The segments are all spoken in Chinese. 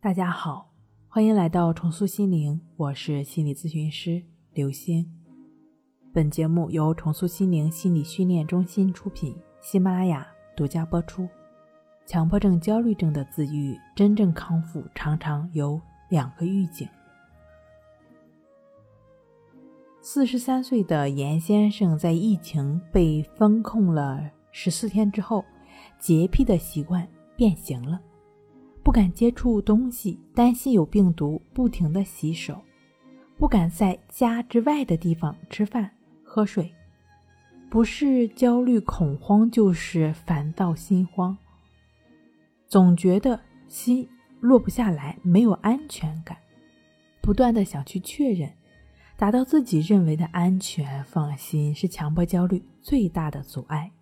大家好，欢迎来到重塑心灵，我是心理咨询师刘星。本节目由重塑心灵心理训练中心出品，喜马拉雅独家播出。强迫症、焦虑症的自愈，真正康复常常有两个预警。四十三岁的严先生在疫情被封控了十四天之后，洁癖的习惯变形了。不敢接触东西，担心有病毒，不停的洗手；不敢在家之外的地方吃饭、喝水。不是焦虑恐慌，就是烦躁心慌。总觉得心落不下来，没有安全感，不断的想去确认，达到自己认为的安全放心，是强迫焦虑最大的阻碍。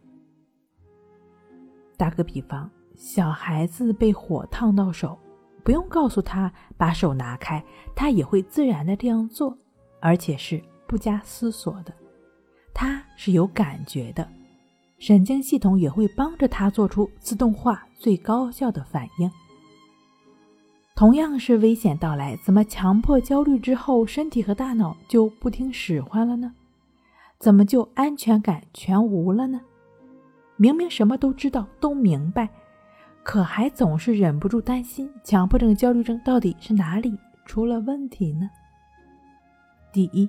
打个比方。小孩子被火烫到手，不用告诉他把手拿开，他也会自然的这样做，而且是不加思索的。他是有感觉的，神经系统也会帮着他做出自动化最高效的反应。同样是危险到来，怎么强迫焦虑之后，身体和大脑就不听使唤了呢？怎么就安全感全无了呢？明明什么都知道，都明白。可还总是忍不住担心，强迫症、焦虑症到底是哪里出了问题呢？第一，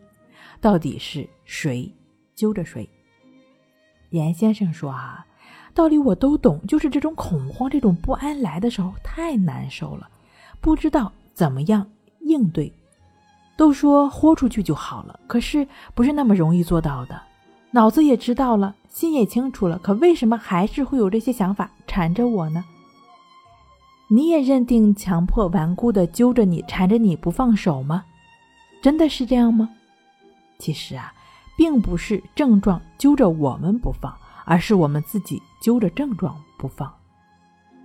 到底是谁揪着谁？严先生说：“啊，道理我都懂，就是这种恐慌、这种不安来的时候太难受了，不知道怎么样应对。都说豁出去就好了，可是不是那么容易做到的。脑子也知道了，心也清楚了，可为什么还是会有这些想法缠着我呢？”你也认定强迫顽固的揪着你缠着你不放手吗？真的是这样吗？其实啊，并不是症状揪着我们不放，而是我们自己揪着症状不放。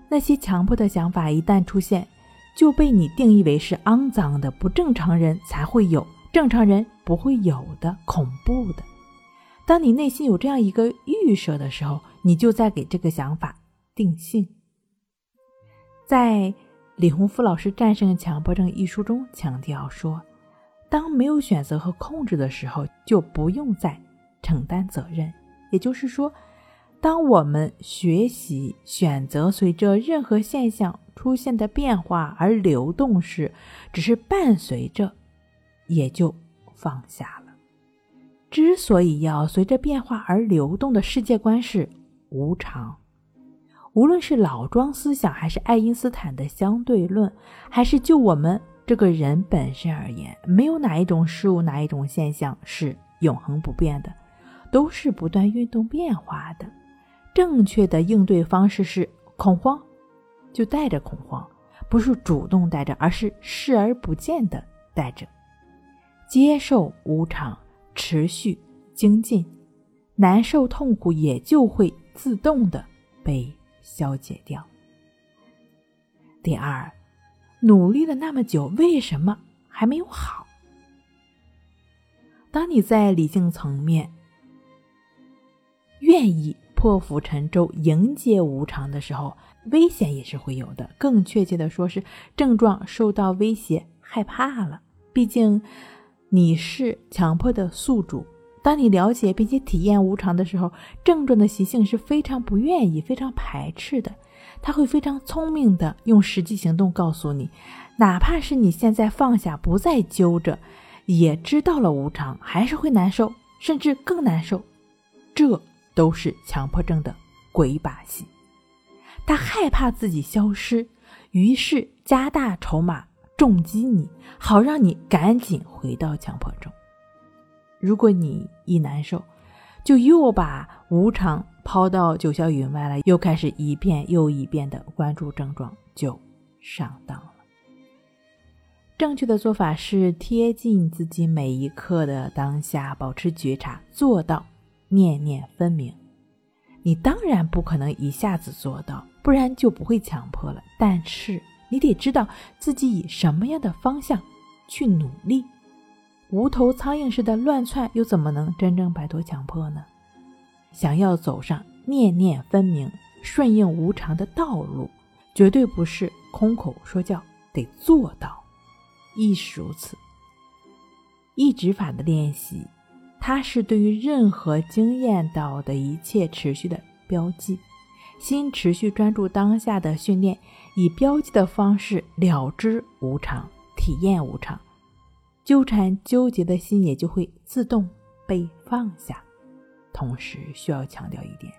那些强迫的想法一旦出现，就被你定义为是肮脏的、不正常人才会有、正常人不会有的恐怖的。当你内心有这样一个预设的时候，你就在给这个想法定性。在李洪福老师《战胜强迫症》一书中强调说，当没有选择和控制的时候，就不用再承担责任。也就是说，当我们学习选择随着任何现象出现的变化而流动时，只是伴随着，也就放下了。之所以要随着变化而流动的世界观是无常。无论是老庄思想，还是爱因斯坦的相对论，还是就我们这个人本身而言，没有哪一种事物、哪一种现象是永恒不变的，都是不断运动变化的。正确的应对方式是恐慌，就带着恐慌，不是主动带着，而是视而不见的带着，接受无常，持续精进，难受痛苦也就会自动的被。消解掉。第二，努力了那么久，为什么还没有好？当你在理性层面愿意破釜沉舟、迎接无常的时候，危险也是会有的。更确切的说，是症状受到威胁，害怕了。毕竟你是强迫的宿主。当你了解并且体验无常的时候，症状的习性是非常不愿意、非常排斥的。他会非常聪明的用实际行动告诉你，哪怕是你现在放下，不再揪着，也知道了无常，还是会难受，甚至更难受。这都是强迫症的鬼把戏。他害怕自己消失，于是加大筹码重击你，好让你赶紧回到强迫症。如果你一难受，就又把无常抛到九霄云外了，又开始一遍又一遍的关注症状，就上当了。正确的做法是贴近自己每一刻的当下，保持觉察，做到念念分明。你当然不可能一下子做到，不然就不会强迫了。但是你得知道自己以什么样的方向去努力。无头苍蝇似的乱窜，又怎么能真正摆脱强迫呢？想要走上念念分明、顺应无常的道路，绝对不是空口说教，得做到，亦是如此。意指法的练习，它是对于任何经验到的一切持续的标记。心持续专注当下的训练，以标记的方式了知无常，体验无常，纠缠纠结的心也就会自动被放下。同时需要强调一点，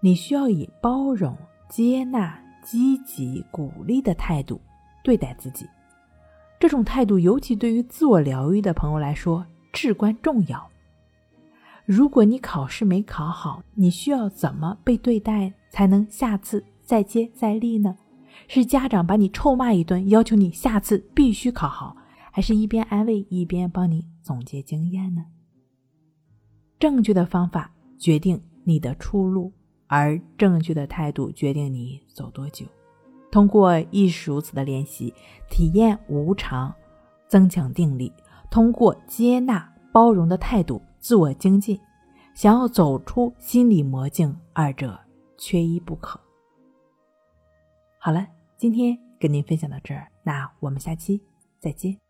你需要以包容、接纳、积极、鼓励的态度对待自己。这种态度尤其对于自我疗愈的朋友来说至关重要。如果你考试没考好，你需要怎么被对待？才能下次再接再厉呢？是家长把你臭骂一顿，要求你下次必须考好，还是一边安慰一边帮你总结经验呢？正确的方法决定你的出路，而正确的态度决定你走多久。通过亦是如此的练习，体验无常，增强定力；通过接纳包容的态度，自我精进。想要走出心理魔镜，二者。缺一不可。好了，今天跟您分享到这儿，那我们下期再见。